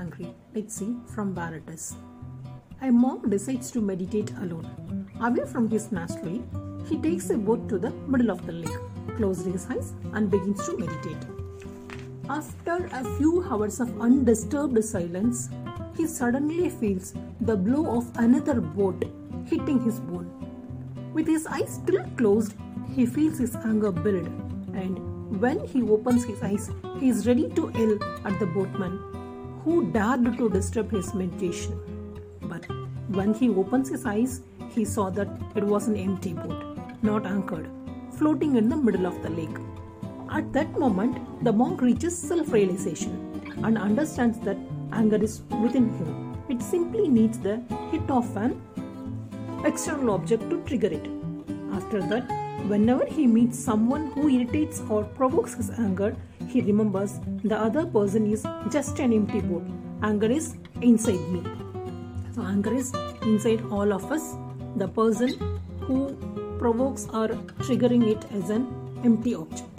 at see from where it is. A monk decides to meditate alone. Away from his nursery, he takes a boat to the middle of the lake, closes his eyes, and begins to meditate. After a few hours of undisturbed silence, he suddenly feels the blow of another boat hitting his bone. With his eyes still closed, he feels his anger build, and when he opens his eyes, he is ready to yell at the boatman who dared to disturb his meditation. But when he opens his eyes, he saw that it was an empty boat, not anchored, floating in the middle of the lake. At that moment, the monk reaches self realization and understands that anger is within him. It simply needs the hit of an external object to trigger it. After that, whenever he meets someone who irritates or provokes his anger, he remembers the other person is just an empty boat. Anger is inside me. So, anger is inside all of us. The person who provokes or triggering it as an empty object.